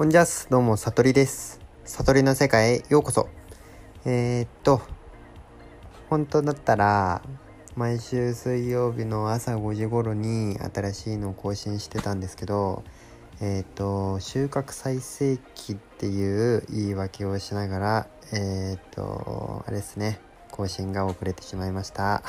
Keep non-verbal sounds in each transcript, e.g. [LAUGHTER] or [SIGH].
こんにちはどうも、さとりです。悟りの世界へようこそ。えー、っと、本当だったら、毎週水曜日の朝5時頃に新しいのを更新してたんですけど、えー、っと、収穫最盛期っていう言い訳をしながら、えー、っと、あれですね、更新が遅れてしまいました。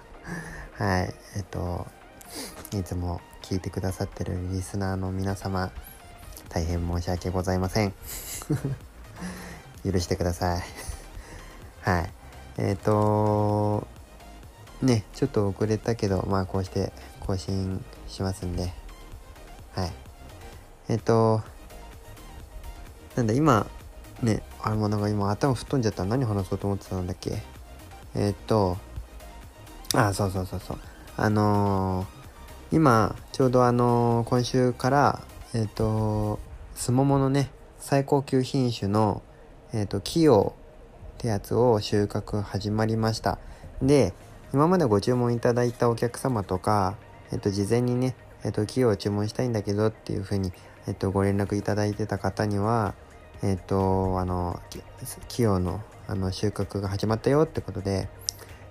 [LAUGHS] はい、えっと、いつも聞いてくださってるリスナーの皆様、大変申し訳ございません。[LAUGHS] 許してください。[LAUGHS] はい。えっ、とね、ちょっと遅れたけど、まあこうして更新しますんで。はい。えっ、となんだ、今、ね、あれもなんか今頭吹っ飛んじゃった。何話そうと思ってたんだっけ？えっ、と、あ、そうそうそうそう。あのー今、ちょうどあの今週から、えっ、と、すもものね、最高級品種の、えっ、と、キヨってやつを収穫始まりました。で、今までご注文いただいたお客様とか、えっ、と、事前にね、えっ、と、キヨを注文したいんだけどっていうふうに、えっ、と、ご連絡いただいてた方には、えっ、と、あの、きキヨの、あの、収穫が始まったよってことで、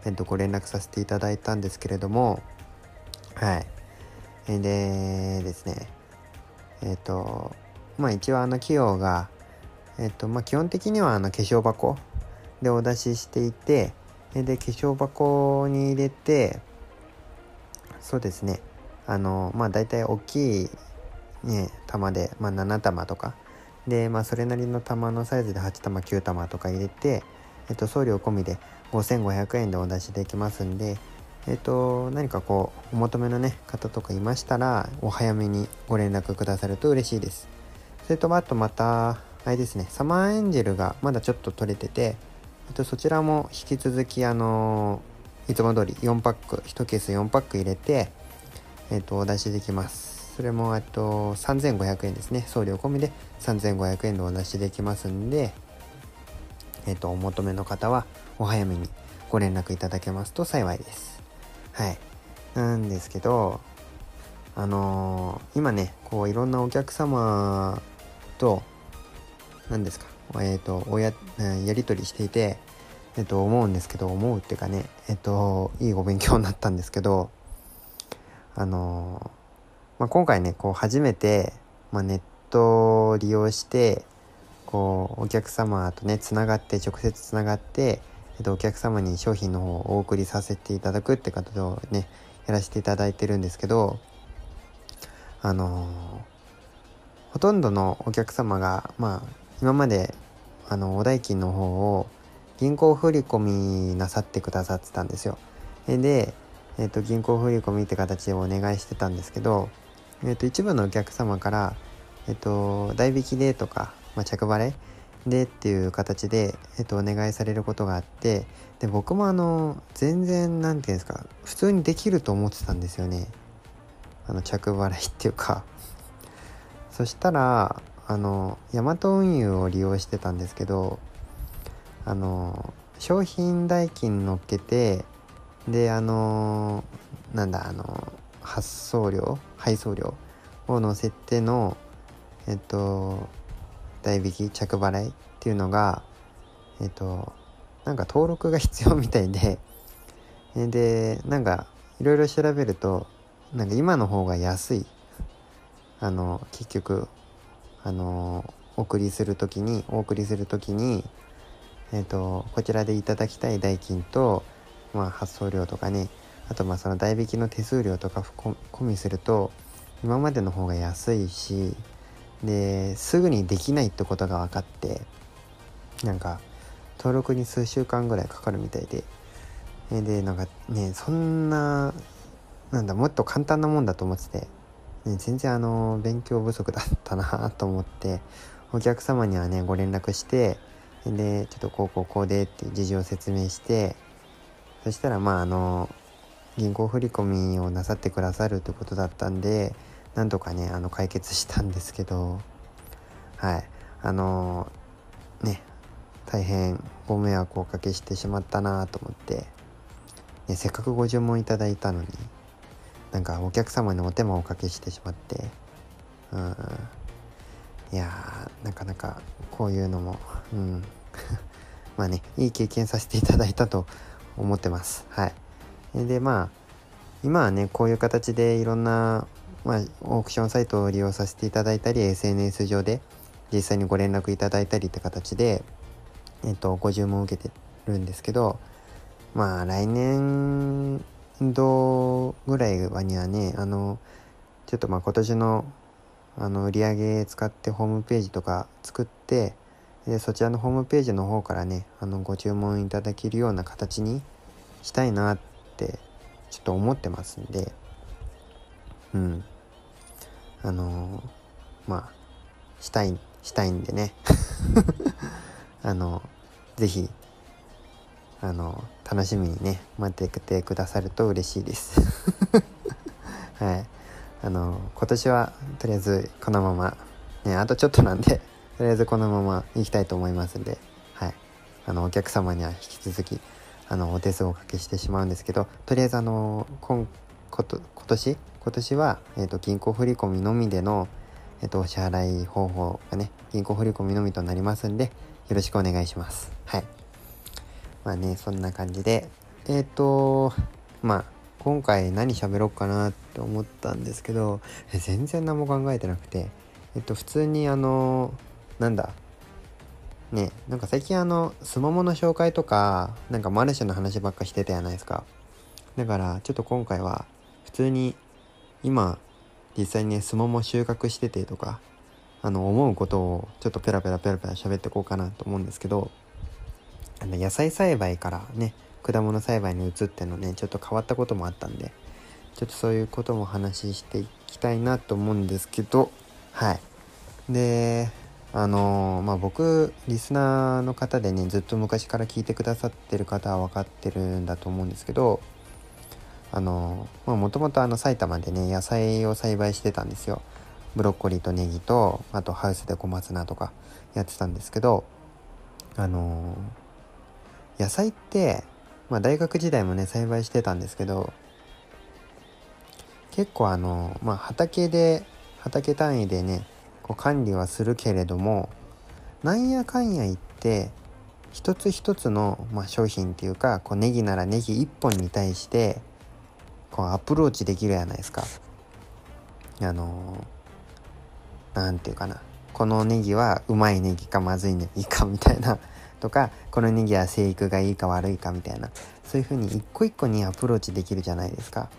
えっ、と、ご連絡させていただいたんですけれども、はい。でですね、えっ、と、まあ一応あの企業が、えっ、と、まあ基本的にはあの化粧箱でお出ししていて、で、化粧箱に入れて、そうですね、あの、まあ大体大きいね、玉で、まあ7玉とか、で、まあそれなりの玉のサイズで8玉、9玉とか入れて、えっ、と、送料込みで5500円でお出しできますんで、えっ、と、何かこう、お求めのね、方とかいましたら、お早めにご連絡くださると嬉しいです。それと、あとまた、あれですね、サマーエンジェルがまだちょっと取れてて、えっと、そちらも引き続き、あのいつも通り4パック、1ケース4パック入れて、えっと、お出しできます。それも、えっと、3500円ですね。送料込みで3500円でお出しできますんで、えっと、お求めの方はお早めにご連絡いただけますと幸いです。はい。なんですけど、あのー今ね、こういろんなお客様と、何ですか、えっ、と、おや、やりとりしていて、えっ、と、思うんですけど、思うっていうかね、えっ、と、いいお勉強になったんですけど、あのまあ、今回ね、こう初めて、まあ、ネットを利用して、こう、お客様とね、つながって、直接つながって、えっと、お客様に商品の方をお送りさせていただくって形をね、やらせていただいてるんですけど、あのーほとんどのお客様が、まあ、今まで、あの、お代金の方を銀行振り込みなさってくださってたんですよ。で、えっ、と、銀行振り込みって形でお願いしてたんですけど、えっ、と、一部のお客様から、えっ、と、代引きでとか、まあ、着払いでっていう形で、えっと、お願いされることがあって、で、僕もあの、全然、なんていうんですか、普通にできると思ってたんですよね。あの、着払いっていうか。そしたら、あの、ヤマト運輸を利用してたんですけど、あの、商品代金乗っけて、で、あの、なんだ、あの、発送料配送料を乗せての、えっと、代引き着払いっていうのがえっとなんか登録が必要みたいで [LAUGHS] でなんかいろいろ調べるとなんか今の方が安い。あの結局あのお送りする時にお送りする時にえっとこちらでいただきたい代金と、まあ、発送料とかねあとまあその代引きの手数料とか込みすると今までの方が安いしですぐにできないってことが分かってなんか登録に数週間ぐらいかかるみたいで。でなんかねそんななんだもっと簡単なもんだと思ってて、ね、全然あの勉強不足だったなと思ってお客様にはねご連絡してでちょっとこうこうこうでって事情を説明してそしたらまああの銀行振り込みをなさってくださるということだったんでなんとかねあの解決したんですけどはい。あのね大変ご迷惑をおかけしてしまったなと思って、ね、せっかくご注文いただいたのになんかお客様にお手間をおかけしてしまってうん。いやーなかなかこういうのもうん。[LAUGHS] まあねいい経験させていただいたと思ってます。はい。でまあ今はねこういう形でいろんな、まあ、オークションサイトを利用させていただいたり SNS 上で実際にご連絡いただいたりって形で、えっと、ご注文を受けてるんですけどまあ来年度ぐらいはにはねあのちょっとまあ今年のあの売り上げ使ってホームページとか作ってでそちらのホームページの方からねあのご注文いただけるような形にしたいなってちょっと思ってますんでうん。あのまあしたいしたいんでね。[LAUGHS] あの是非あの楽しみにね待っててくださると嬉しいです。[LAUGHS] はい。あの今年はとりあえずこのままねあとちょっとなんでとりあえずこのまま行きたいと思いますんではい。あのお客様には引き続きあのお手数をおかけしてしまうんですけどとりあえずあの今今年今年は、えーと、銀行振込のみでの、えーと、お支払い方法がね銀行振込のみとなりますんでよろしくお願いします。はい。まあねそんな感じでえっ、ー、とまあ今回何喋ろうかなって思ったんですけど全然何も考えてなくてえっと普通にあのなんだねなんか最近あのスモモの紹介とかなんかマルシェの話ばっかしてたじゃないですか。だからちょっと今回は普通に今実際にねスモモ収穫しててとかあの思うことをちょっとペラペラペラペラ喋ってこうかなと思うんですけどあの野菜栽培からね果物栽培に移ってのねちょっと変わったこともあったんでちょっとそういうことも話していきたいなと思うんですけどはい。であのー、まあ僕リスナーの方でねずっと昔から聞いてくださってる方は分かってるんだと思うんですけどあのもともと埼玉でね野菜を栽培してたんですよ。ブロッコリーとネギとあとハウスで小松菜とかやってたんですけどあの、野菜ってまあ大学時代もね栽培してたんですけど結構あのまあ畑で畑単位でねこう管理はするけれどもなんやかんや言って一つ一つの、まあ、商品っていうかこうネギならネギ1本に対してこうアプローチできるじゃないですか。あの何て言うかなこのネギはうまいネギかまずいネギかみたいな [LAUGHS] とかこのネギは生育がいいか悪いかみたいなそういう風に一個一個にアプローチできるじゃないですか。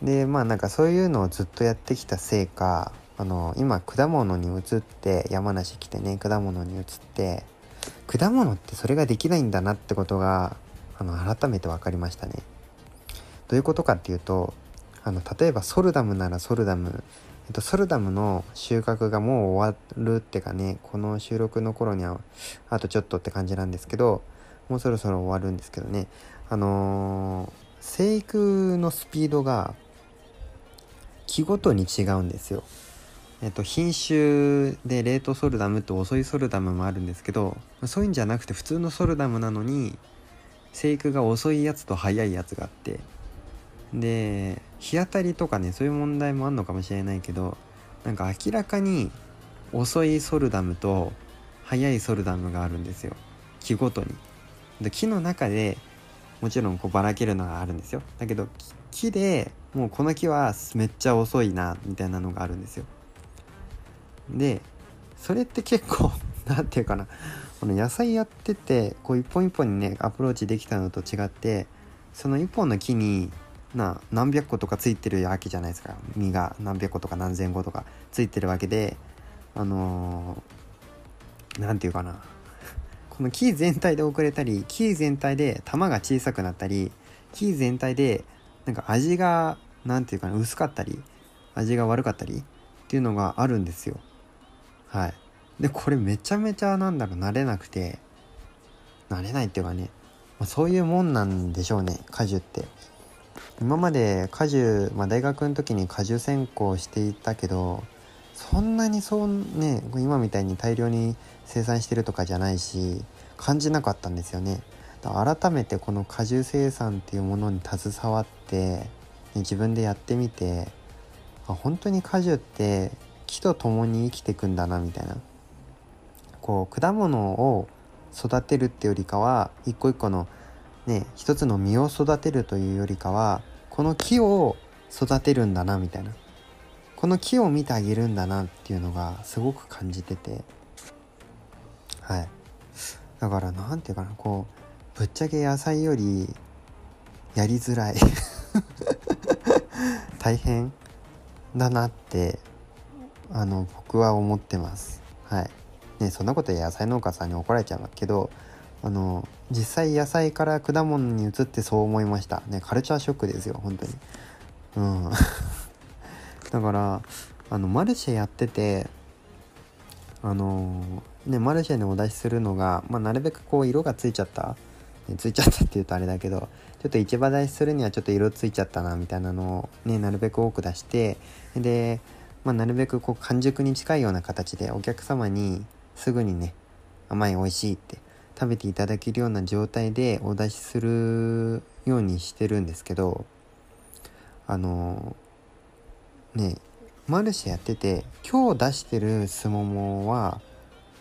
でまあなんかそういうのをずっとやってきたせいかあの今果物に移って山梨来てね果物に移って果物ってそれができないんだなってことがあの改めて分かりましたね。どういうことかっていうとあの例えばソルダムならソルダム、えっと、ソルダムの収穫がもう終わるってかねこの収録の頃にはあとちょっとって感じなんですけどもうそろそろ終わるんですけどねあのー、生育のスピードが木ごとに違うんですよ。えっと、品種でレートソルダムって遅いソルダムもあるんですけどそういうんじゃなくて普通のソルダムなのに生育が遅いやつと早いやつがあってで日当たりとかねそういう問題もあんのかもしれないけどなんか明らかに遅いソルダムと速いソルダムがあるんですよ。木ごとに。で木の中でもちろんこうばらけるのがあるんですよ。だけど木でもうこの木はめっちゃ遅いなみたいなのがあるんですよ。でそれって結構 [LAUGHS] 何て言うかな。この野菜やっててこう一本一本にねアプローチできたのと違ってその一本の木にな何百個とかついてるわけじゃないですか実が何百個とか何千個とかついてるわけであの何、ー、て言うかな。[LAUGHS] この木全体で遅れたり木全体で玉が小さくなったり木全体でなんか味が何て言うかな薄かったり味が悪かったりっていうのがあるんですよ。はい。でこれめちゃめちゃなんだろう慣れなくて慣れないっていうかね、ま、そういうもんなんでしょうね果樹って。今まで果樹、まあ、大学の時に果樹専攻していたけどそんなにそうね今みたいに大量に生産してるとかじゃないし感じなかったんですよね。改めてこの果樹生産っていうものに携わって、ね、自分でやってみて本当に果樹って木と共に生きていくんだなみたいな。こう果物を育てるってよりかは一個一個のね一つの実を育てるというよりかはこの木を育てるんだなみたいな。この木を見てあげるんだなっていうのがすごく感じてて。はい。だから何て言うかなこうぶっちゃけ野菜よりやりづらい。[LAUGHS] 大変だなってあの僕は思ってます。はい。ねそんなこと野菜農家さんに怒られちゃうけどあの実際野菜から果物に移ってそう思いました。ねカルチャーショックですよ本当に。うん。[LAUGHS] だからあのマルシェやっててあのねマルシェにお出しするのが、まあ、なるべくこう色がついちゃった、ね、ついちゃったって言うとあれだけどちょっと市場出しするにはちょっと色ついちゃったなみたいなのをねなるべく多く出してで、まあ、なるべくこう完熟に近いような形でお客様にすぐにね甘い美味しいって食べていただけるような状態でお出しするようにしてるんですけどあのねマルシェやってて今日出してるすももは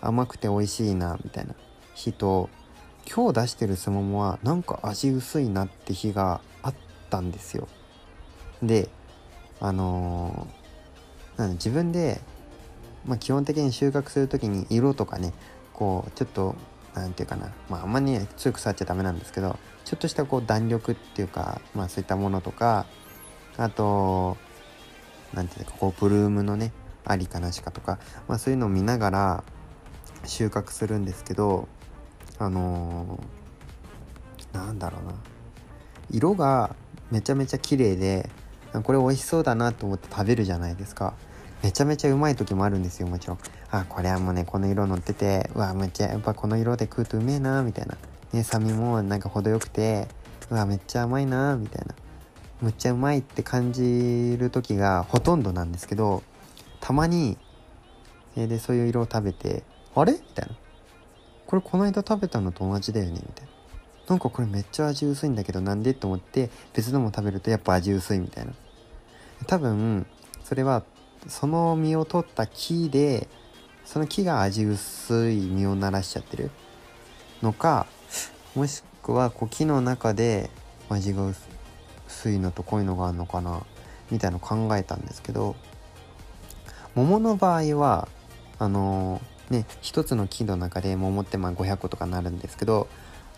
甘くて美味しいなみたいな。日と今日出してるすももはなんか味薄いなって日があったんですよ。であのー、なん自分で、まあ、基本的に収穫する時に色とかねこうちょっと何て言うかな。まああんまりね強く触っちゃダメなんですけどちょっとしたこう弾力っていうかまあそういったものとかあと何て言うかこうブルームのねありかなしかとか、まあ、そういうのを見ながら収穫するんですけどあのー、なんだろうな。色がめちゃめちゃ綺麗でこれ美味しそうだなと思って食べるじゃないですか。めちゃめちゃうまい時もあるんですよもちろん。あこれはもうねこの色乗っててうわめっちゃやっぱこの色で食うとうめえなみたいな。ね酸味もなんか程よくてうわめっちゃ甘いなみたいな。むっちゃうまいって感じる時がほとんどなんですけどたまに、えー、でそういう色を食べてあれ？みたいな。これこの間食べたのと同じだよねみたいな。なんかこれめっちゃ味薄いんだけどなんで？と思って別のも食べるとやっぱ味薄いみたいな。多分それはその実を取った木でその木が味薄い実をならしちゃってるのかもしくはこう木の中で味が薄いのとこういのがあるのかなみたいなの考えたんですけど桃の場合はあのー、ね一つの木の中で桃ってまあ500個とかなるんですけど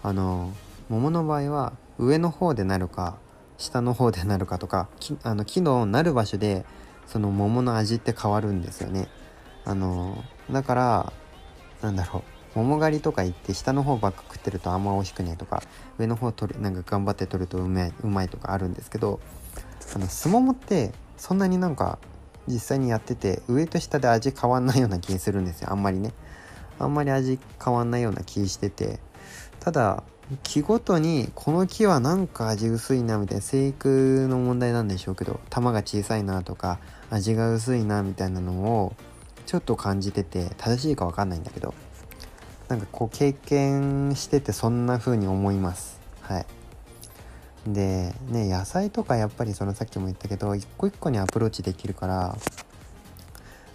あのー、桃の場合は上の方でなるか下の方でなるかとか木あの木のなる場所でその桃の味って変わるんですよね。あの、だからなんだろう。桃狩りとか行って下の方ばっか食ってるとあんま美味しくねえとか上の方取るなんか頑張って取るとうめいうまいとかあるんですけどあのすももってそんなになんか実際にやってて上と下で味変わんないような気するんですよ。あんまりね。あんまり味変わんないような気してて。ただ木ごとにこの木はなんか味薄いなみたいな生育の問題なんでしょうけど玉が小さいなとか味が薄いなみたいなのをちょっと感じてて正しいか分かんないんだけどなんかこう経験しててそんな風に思います。はい。でね野菜とかやっぱりそのさっきも言ったけど一個一個にアプローチできるから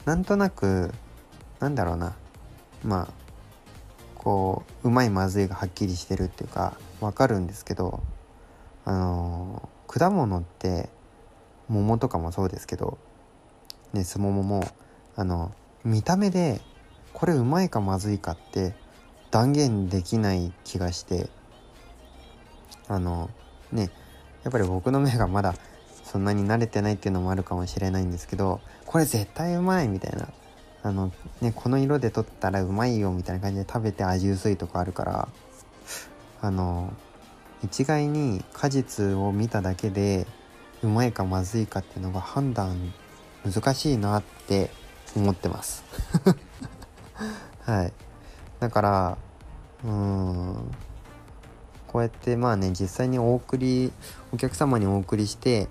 なんとなくなんだろうな。まあこううまいまずいがはっきりしてるっていうかわかるんですけどあのー、果物って桃とかもそうですけどねすもももあの見た目でこれうまいかまずいかって断言できない気がしてあのねやっぱり僕の目がまだそんなに慣れてないっていうのもあるかもしれないんですけどこれ絶対うまいみたいなあのねこの色で撮ったらうまいよみたいな感じで食べて味薄いとかあるからあの一概に果実を見ただけでうまいかまずいかっていうのが判断難しいなって思ってます。[LAUGHS] はい。だからうーんこうやってまあね実際にお送りお客様にお送りして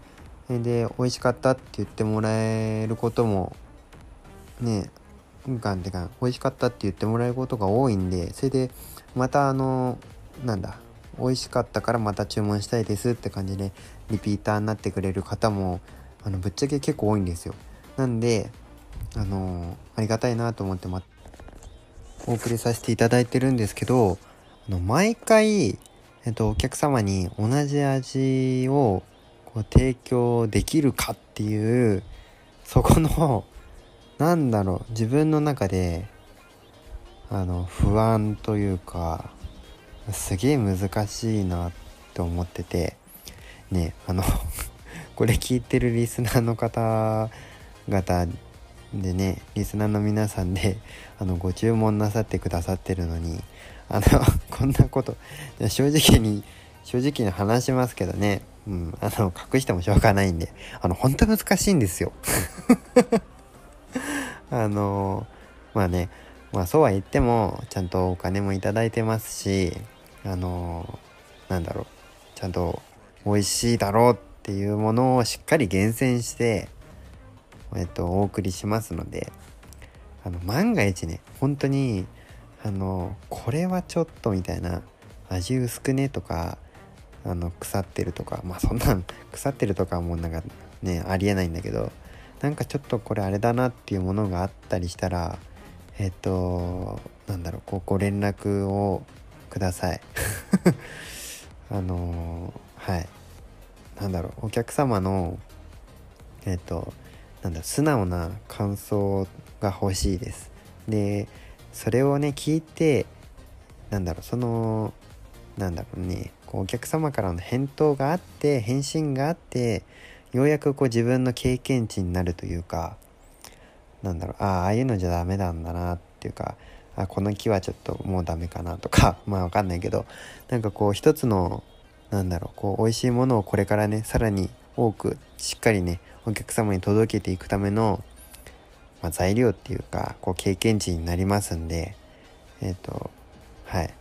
で美味しかったって言ってもらえることもねうんかんってか美味しかったって言ってもらえることが多いんでそれでまたあのなんだ美味しかったからまた注文したいですって感じでリピーターになってくれる方もあのぶっちゃけ結構多いんですよ。なんであのありがたいなと思って、ま、お送りさせていただいてるんですけどあの毎回、えっと、お客様に同じ味をこう提供できるかっていうそこのなんだろう自分の中であの不安というかすげえ難しいなって思っててねあの [LAUGHS] これ聞いてるリスナーの方々でねリスナーの皆さんであのご注文なさってくださってるのにあの [LAUGHS] こんなこと正直に正直に話しますけどね。うんあの隠してもしょうがないんであの本当難しいんですよ。[LAUGHS] あのまあねまあそうは言ってもちゃんとお金も頂いてますしあのなんだろうちゃんと美味しいだろうっていうものをしっかり厳選してえっとお送りしますのであの万が一ね本当にあのこれはちょっとみたいな味薄くねとかあの腐ってるとかまあそんなん腐ってるとかはもうなんかねありえないんだけどなんかちょっとこれあれだなっていうものがあったりしたらえっ、となんだろうこうご連絡をください。[LAUGHS] あのはい。なんだろうお客様のえっ、となんだ素直な感想が欲しいです。でそれをね聞いてなんだろうそのなんだろうねこうお客様からの返答があって返信があってようやくこう自分の経験値になるというかなんだろうああああいうのじゃダメなんだなっていうかあこの木はちょっともうダメかなとか [LAUGHS] まあわかんないけどなんかこう一つのなんだろうこう美味しいものをこれからねさらに多くしっかりねお客様に届けていくための、まあ、材料っていうかこう経験値になりますんでえっ、ー、とはい。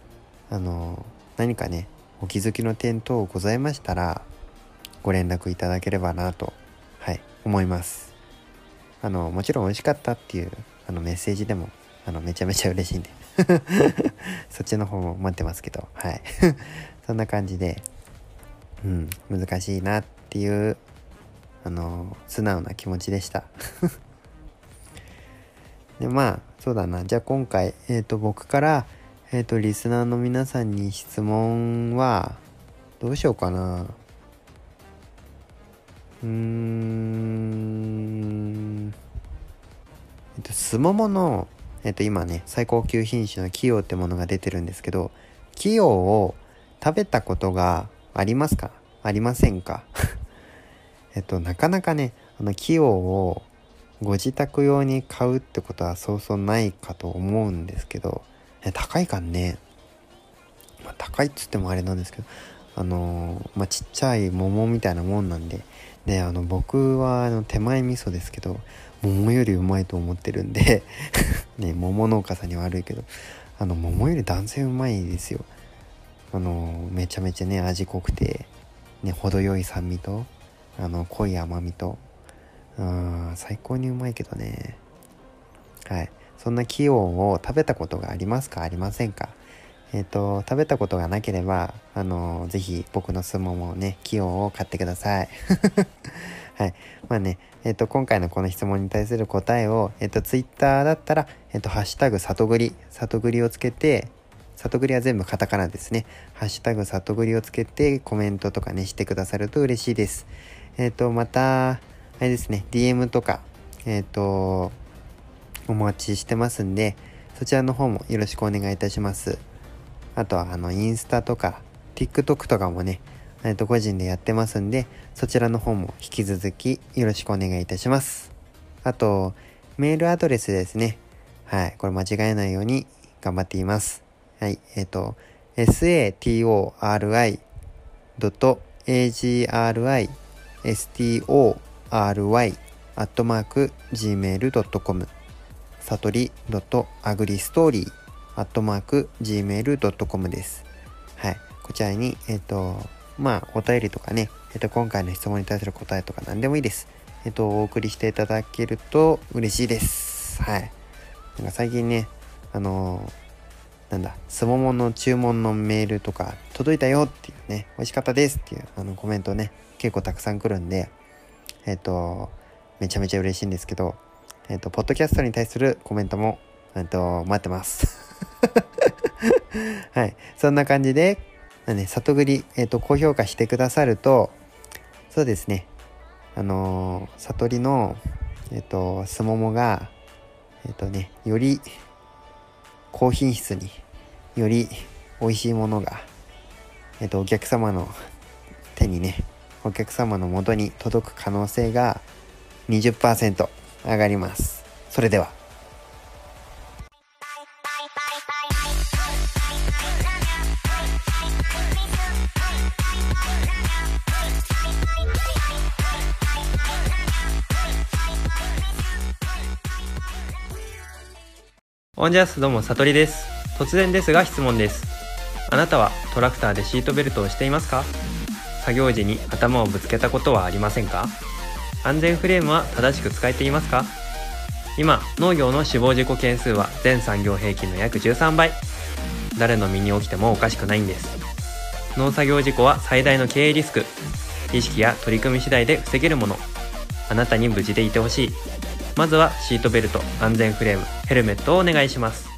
あの何かねお気づきの点等ございましたらご連絡いただければなと、はい、思います。あの、もちろん美味しかったっていうあのメッセージでも、あの、めちゃめちゃ嬉しいんで [LAUGHS] そっちの方も待ってますけど、はい。[LAUGHS] そんな感じで、うん、難しいなっていう、あの、素直な気持ちでした [LAUGHS] で、まあ、そうだな。じゃあ今回、えっ、ー、と、僕から、えっ、ー、と、リスナーの皆さんに質問は、どうしようかな。うん。えっとすもものえっと今ね最高級品種のキヨってものが出てるんですけどキヨを食べたことがありますか？ありませんか？[LAUGHS] えっとなかなかねあのキヨをご自宅用に買うってことはそうそうないかと思うんですけど高いかんね、まあ、高いっつってもあれなんですけどあのー、まあ、ちっちゃい桃みたいなもんなんでであの僕はあの手前味噌ですけど桃よりうまいと思ってるんで [LAUGHS] ね桃農家さんに悪いけどあの桃より断然うまいですよ。あのめちゃめちゃね味濃くてね程よい酸味とあの濃い甘みとうん最高にうまいけどね。はい。そんな器用を食べたことがありますか？ありませんか？えっ、ー、と、食べたことがなければ、あの、ぜひ僕の相撲もね、器用を買ってください。[LAUGHS] はい。まあね、えっ、ー、と、今回のこの質問に対する答えを、えっ、と、ツイッターだったら、えっ、と、ハッシュタグ、里栗、里栗をつけて、里栗は全部カタカナですね。ハッシュタグ、里栗をつけて、コメントとかね、してくださると嬉しいです。えっ、と、また、あれですね、DM とか、えっ、と、お待ちしてますんで、そちらの方もよろしくお願いいたします。あとはあのインスタとか TikTok とかもね、えっと個人でやってますんで、そちらの方も引き続きよろしくお願いいたします。あと、メールアドレスですね。はい。これ間違えないように頑張っています。はい。えっ、ー、と、satori.agristory.gmail.com さとり .agristory アットマーク gmail.com です。はい。こちらに、えっ、ー、と、まあ、お便りとかね、えっ、ー、と、今回の質問に対する答えとか何でもいいです。えっ、ー、と、お送りしていただけると嬉しいです。はい。なんか最近ね、あのなんだ、すももの注文のメールとか、届いたよっていうね、美味しかったですっていうあのコメントね、結構たくさん来るんで、えっ、と、めちゃめちゃ嬉しいんですけど、えっ、と、ポッドキャストに対するコメントも、えっ、と、待ってます。[LAUGHS] はい。そんな感じで、まあね、里栗、えっ、と、高評価してくださると、そうですね、あのー、悟りの、えっ、と、すももが、えっ、とね、より高品質により美味しいものが、えっと、お客様の手にねお客様の元に届く可能性が20%上がりますそれではオンジャスどうも、さとりです。突然ですが質問です。あなたはトラクターでシートベルトをしていますか？作業時に頭をぶつけたことはありませんか？安全フレームは正しく使えていますか？今、農業の死亡事故件数は全産業平均の約13倍。誰の身に起きてもおかしくないんです。農作業事故は最大の経営リスク。意識や取り組み次第で防げるもの。あなたに無事でいてほしい。まずはシートベルト、安全フレーム、ヘルメットをお願いします。